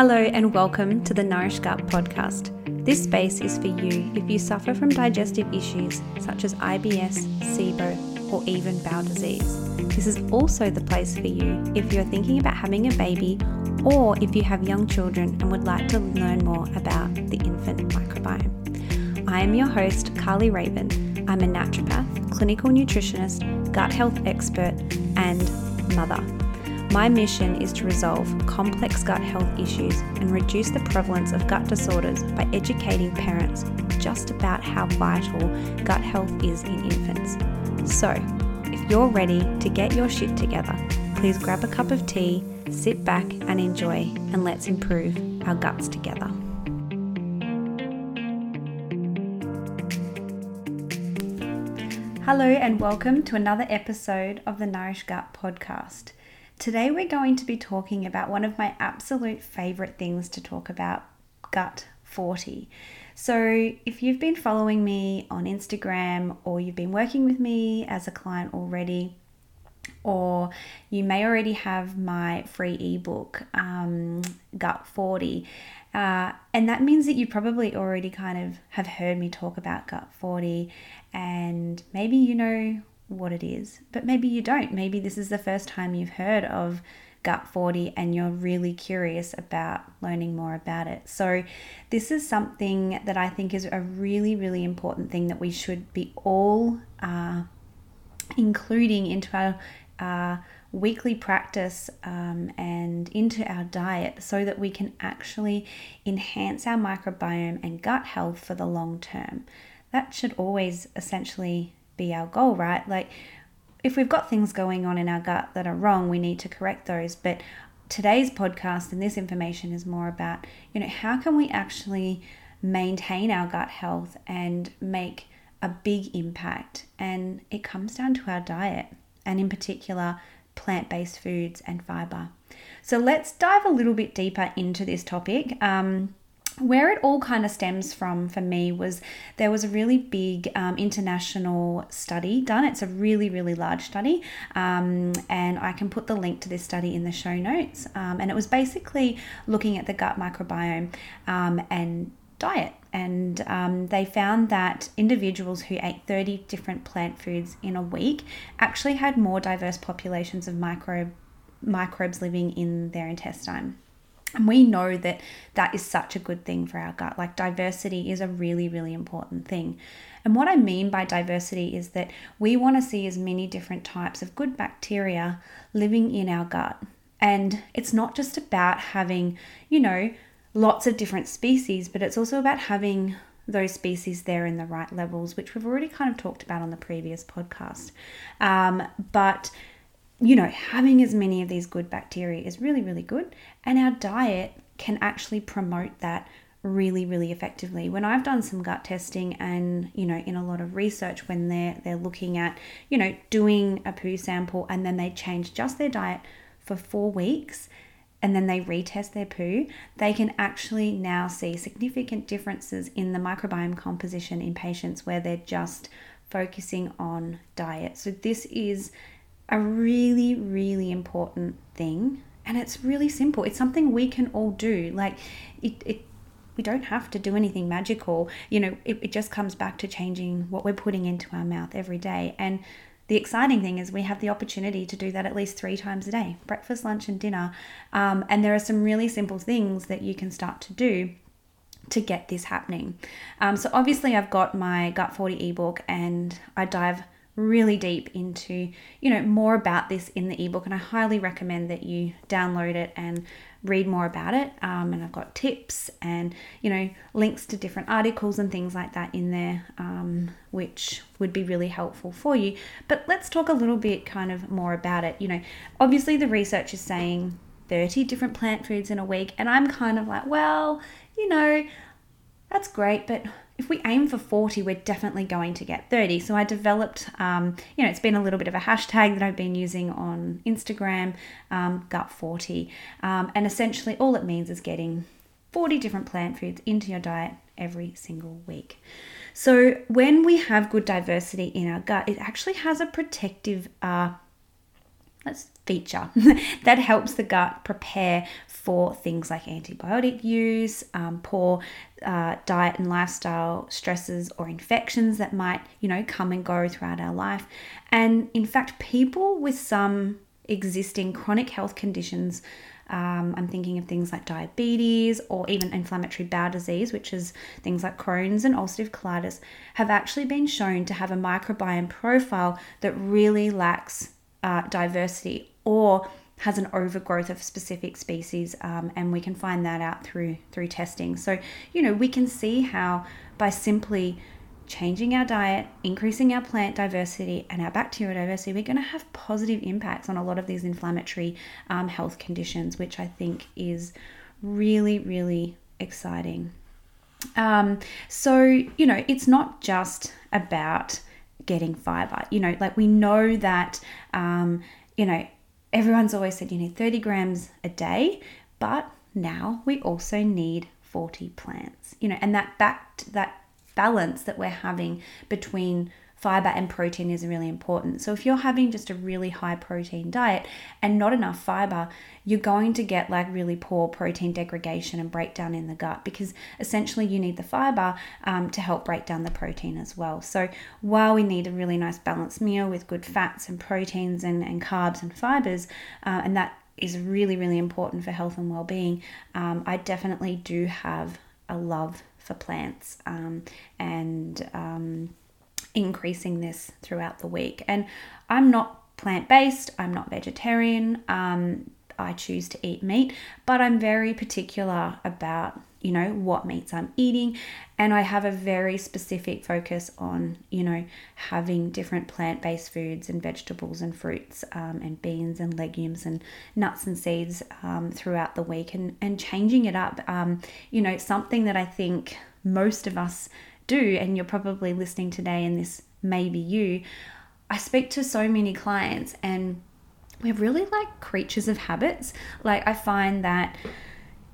Hello, and welcome to the Nourish Gut podcast. This space is for you if you suffer from digestive issues such as IBS, SIBO, or even bowel disease. This is also the place for you if you're thinking about having a baby or if you have young children and would like to learn more about the infant microbiome. I am your host, Carly Raven. I'm a naturopath, clinical nutritionist, gut health expert, and mother. My mission is to resolve complex gut health issues and reduce the prevalence of gut disorders by educating parents just about how vital gut health is in infants. So, if you're ready to get your shit together, please grab a cup of tea, sit back and enjoy, and let's improve our guts together. Hello, and welcome to another episode of the Nourish Gut podcast. Today, we're going to be talking about one of my absolute favorite things to talk about gut 40. So, if you've been following me on Instagram or you've been working with me as a client already, or you may already have my free ebook, um, Gut 40. Uh, and that means that you probably already kind of have heard me talk about Gut 40, and maybe you know what it is, but maybe you don't. Maybe this is the first time you've heard of Gut 40 and you're really curious about learning more about it. So, this is something that I think is a really, really important thing that we should be all uh, including into our uh, weekly practice um, and into our diet so that we can actually enhance our microbiome and gut health for the long term. That should always essentially be our goal, right? Like, if we've got things going on in our gut that are wrong, we need to correct those. But today's podcast and this information is more about, you know, how can we actually maintain our gut health and make a big impact? And it comes down to our diet, and in particular, plant based foods and fiber. So let's dive a little bit deeper into this topic. Um, where it all kind of stems from for me was there was a really big um, international study done. It's a really, really large study, um, and I can put the link to this study in the show notes. Um, and it was basically looking at the gut microbiome um, and diet. And um, they found that individuals who ate 30 different plant foods in a week actually had more diverse populations of micro, microbes living in their intestine. And we know that that is such a good thing for our gut. Like diversity is a really, really important thing. And what I mean by diversity is that we want to see as many different types of good bacteria living in our gut. And it's not just about having, you know, lots of different species, but it's also about having those species there in the right levels, which we've already kind of talked about on the previous podcast. Um, but you know, having as many of these good bacteria is really, really good. And our diet can actually promote that really really effectively when i've done some gut testing and you know in a lot of research when they're they're looking at you know doing a poo sample and then they change just their diet for 4 weeks and then they retest their poo they can actually now see significant differences in the microbiome composition in patients where they're just focusing on diet so this is a really, really important thing. And it's really simple. It's something we can all do. Like, it, it we don't have to do anything magical. You know, it, it just comes back to changing what we're putting into our mouth every day. And the exciting thing is we have the opportunity to do that at least three times a day breakfast, lunch, and dinner. Um, and there are some really simple things that you can start to do to get this happening. Um, so, obviously, I've got my Gut 40 ebook and I dive really deep into you know more about this in the ebook and i highly recommend that you download it and read more about it. Um, and i've got tips and you know links to different articles and things like that in there um, which would be really helpful for you. But let's talk a little bit kind of more about it. You know obviously the research is saying 30 different plant foods in a week and i'm kind of like well you know that's great but if we aim for 40, we're definitely going to get 30. So I developed, um, you know, it's been a little bit of a hashtag that I've been using on Instagram, um, Gut40. Um, and essentially, all it means is getting 40 different plant foods into your diet every single week. So when we have good diversity in our gut, it actually has a protective uh, that's feature that helps the gut prepare for things like antibiotic use, um, poor uh, diet and lifestyle stresses or infections that might, you know, come and go throughout our life. And in fact, people with some existing chronic health conditions. Um, I'm thinking of things like diabetes or even inflammatory bowel disease, which is things like Crohn's and ulcerative colitis, have actually been shown to have a microbiome profile that really lacks uh, diversity or has an overgrowth of specific species um, and we can find that out through through testing. So you know we can see how by simply changing our diet increasing our plant diversity and our bacterial diversity we're going to have positive impacts on a lot of these inflammatory um, health conditions which i think is really really exciting. Um, so you know it's not just about getting fiber. You know, like we know that, um, you know, everyone's always said you need 30 grams a day, but now we also need 40 plants, you know, and that back that balance that we're having between fiber and protein is really important. So if you're having just a really high protein diet and not enough fiber, you're going to get like really poor protein degradation and breakdown in the gut because essentially you need the fiber um, to help break down the protein as well. So while we need a really nice balanced meal with good fats and proteins and, and carbs and fibers, uh, and that is really, really important for health and well being, um, I definitely do have a love for plants um, and um, increasing this throughout the week. And I'm not plant based, I'm not vegetarian. Um, I choose to eat meat, but I'm very particular about, you know, what meats I'm eating. And I have a very specific focus on, you know, having different plant based foods and vegetables and fruits um, and beans and legumes and nuts and seeds um, throughout the week and, and changing it up. Um, you know, something that I think most of us do, and you're probably listening today, and this may be you. I speak to so many clients, and we're really like creatures of habits. Like, I find that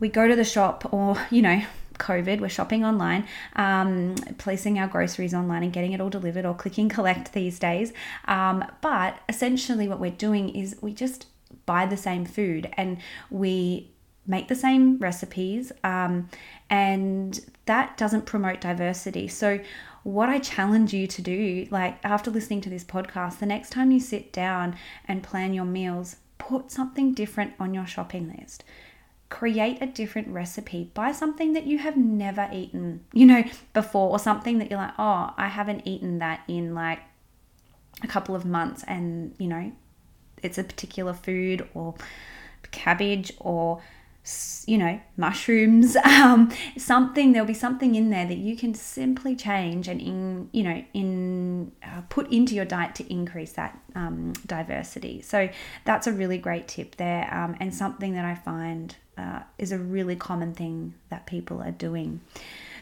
we go to the shop, or, you know, COVID, we're shopping online, um, placing our groceries online and getting it all delivered or clicking collect these days. Um, but essentially, what we're doing is we just buy the same food and we make the same recipes, um, and that doesn't promote diversity. So, what I challenge you to do, like after listening to this podcast, the next time you sit down and plan your meals, put something different on your shopping list. Create a different recipe. Buy something that you have never eaten, you know, before, or something that you're like, oh, I haven't eaten that in like a couple of months, and you know, it's a particular food or cabbage or you know, mushrooms, um, something, there'll be something in there that you can simply change and in, you know, in uh, put into your diet to increase that um, diversity. So that's a really great tip there, um, and something that I find uh, is a really common thing that people are doing.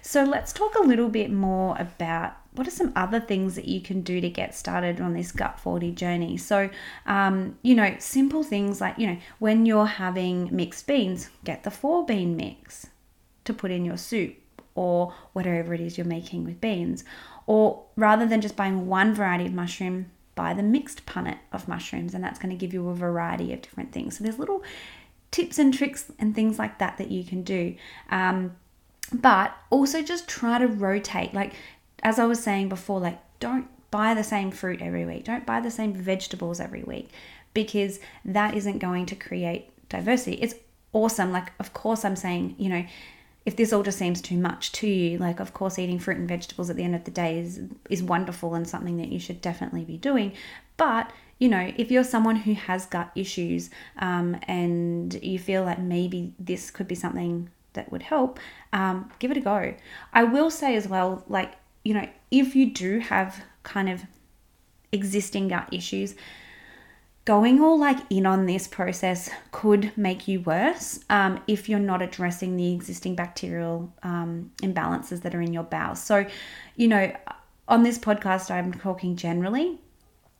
So let's talk a little bit more about what are some other things that you can do to get started on this gut 40 journey. So um, you know simple things like you know when you're having mixed beans get the four bean mix to put in your soup or whatever it is you're making with beans. Or rather than just buying one variety of mushroom buy the mixed punnet of mushrooms and that's going to give you a variety of different things. So there's little tips and tricks and things like that that you can do. Um, but also just try to rotate like as I was saying before, like don't buy the same fruit every week. Don't buy the same vegetables every week because that isn't going to create diversity. It's awesome. Like, of course, I'm saying, you know, if this all just seems too much to you, like, of course, eating fruit and vegetables at the end of the day is, is wonderful and something that you should definitely be doing. But you know, if you're someone who has gut issues um, and you feel like maybe this could be something that would help, um, give it a go. I will say as well, like you know, if you do have kind of existing gut issues, going all like in on this process could make you worse um, if you're not addressing the existing bacterial um, imbalances that are in your bowels. So, you know, on this podcast, I'm talking generally.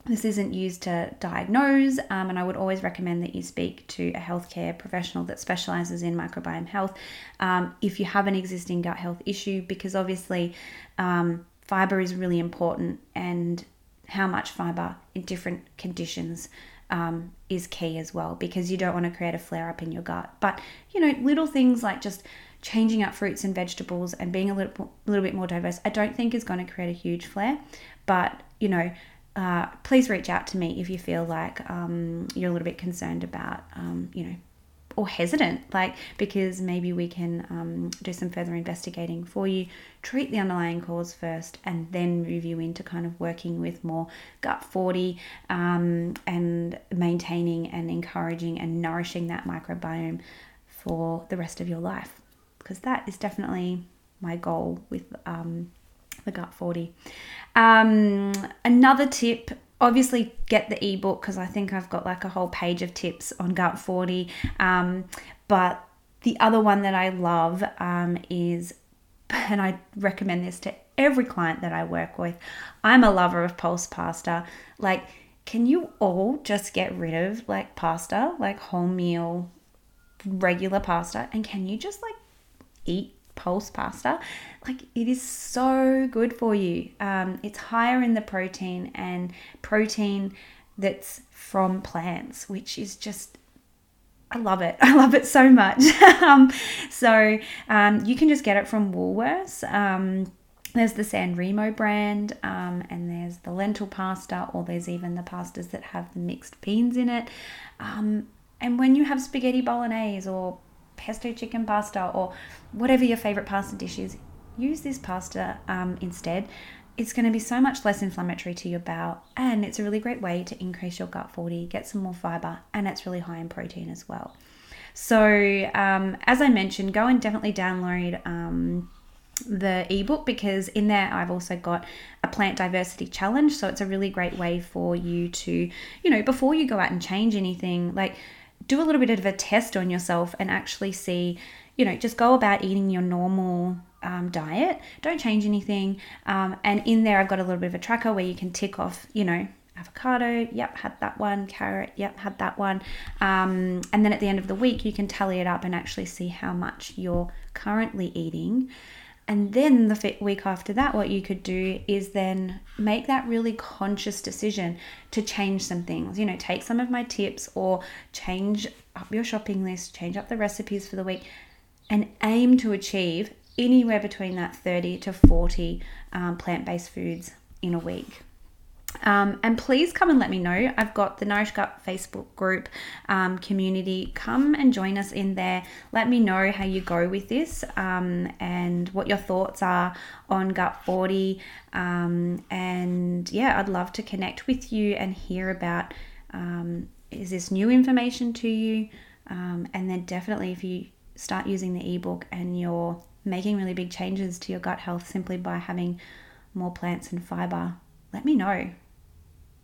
This isn't used to diagnose, um, and I would always recommend that you speak to a healthcare professional that specializes in microbiome health um, if you have an existing gut health issue, because obviously um, fiber is really important, and how much fiber in different conditions um, is key as well because you don't want to create a flare up in your gut. But you know, little things like just changing up fruits and vegetables and being a little, little bit more diverse, I don't think is going to create a huge flare. But you know, uh, please reach out to me if you feel like um, you're a little bit concerned about, um, you know, or hesitant, like because maybe we can um, do some further investigating for you, treat the underlying cause first, and then move you into kind of working with more gut 40 um, and maintaining and encouraging and nourishing that microbiome for the rest of your life. Because that is definitely my goal with um, the gut 40. Um, another tip obviously get the ebook because I think I've got like a whole page of tips on gut 40. Um, but the other one that I love um, is, and I recommend this to every client that I work with, I'm a lover of pulse pasta. Like, can you all just get rid of like pasta, like wholemeal, regular pasta, and can you just like eat pulse pasta. Like it is so good for you. Um, it's higher in the protein and protein that's from plants, which is just I love it. I love it so much. um, so um, you can just get it from Woolworths. Um, there's the San Remo brand, um, and there's the lentil pasta, or there's even the pastas that have the mixed beans in it. Um, and when you have spaghetti bolognese or pesto chicken pasta or whatever your favorite pasta dish is, use this pasta um, instead. It's going to be so much less inflammatory to your bowel, and it's a really great way to increase your gut 40, get some more fiber, and it's really high in protein as well. So, um, as I mentioned, go and definitely download um, the ebook because in there I've also got a plant diversity challenge. So, it's a really great way for you to, you know, before you go out and change anything, like do a little bit of a test on yourself and actually see, you know, just go about eating your normal um, diet. Don't change anything. Um, and in there, I've got a little bit of a tracker where you can tick off, you know, avocado, yep, had that one, carrot, yep, had that one. Um, and then at the end of the week, you can tally it up and actually see how much you're currently eating. And then the week after that, what you could do is then make that really conscious decision to change some things. You know, take some of my tips or change up your shopping list, change up the recipes for the week, and aim to achieve anywhere between that 30 to 40 um, plant based foods in a week. Um, and please come and let me know. I've got the Nourish Gut Facebook group um, community. Come and join us in there. Let me know how you go with this um, and what your thoughts are on Gut 40. Um, and yeah, I'd love to connect with you and hear about um, is this new information to you? Um, and then definitely if you start using the ebook and you're making really big changes to your gut health simply by having more plants and fiber, let me know.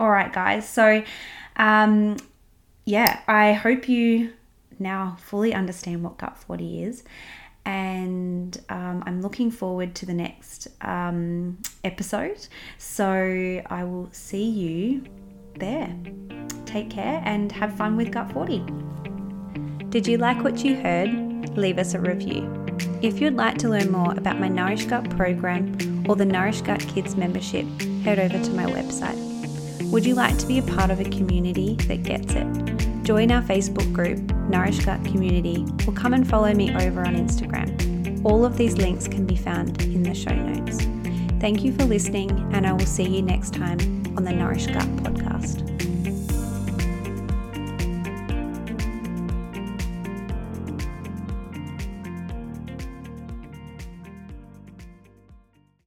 All right, guys. So, um, yeah, I hope you now fully understand what Gut 40 is. And um, I'm looking forward to the next um, episode. So I will see you there. Take care and have fun with Gut 40. Did you like what you heard? Leave us a review. If you'd like to learn more about my Nourish Gut program or the Nourish Gut Kids membership, head over to my website would you like to be a part of a community that gets it? Join our Facebook group, Nourish Gut Community, or come and follow me over on Instagram. All of these links can be found in the show notes. Thank you for listening, and I will see you next time on the Nourish Gut podcast.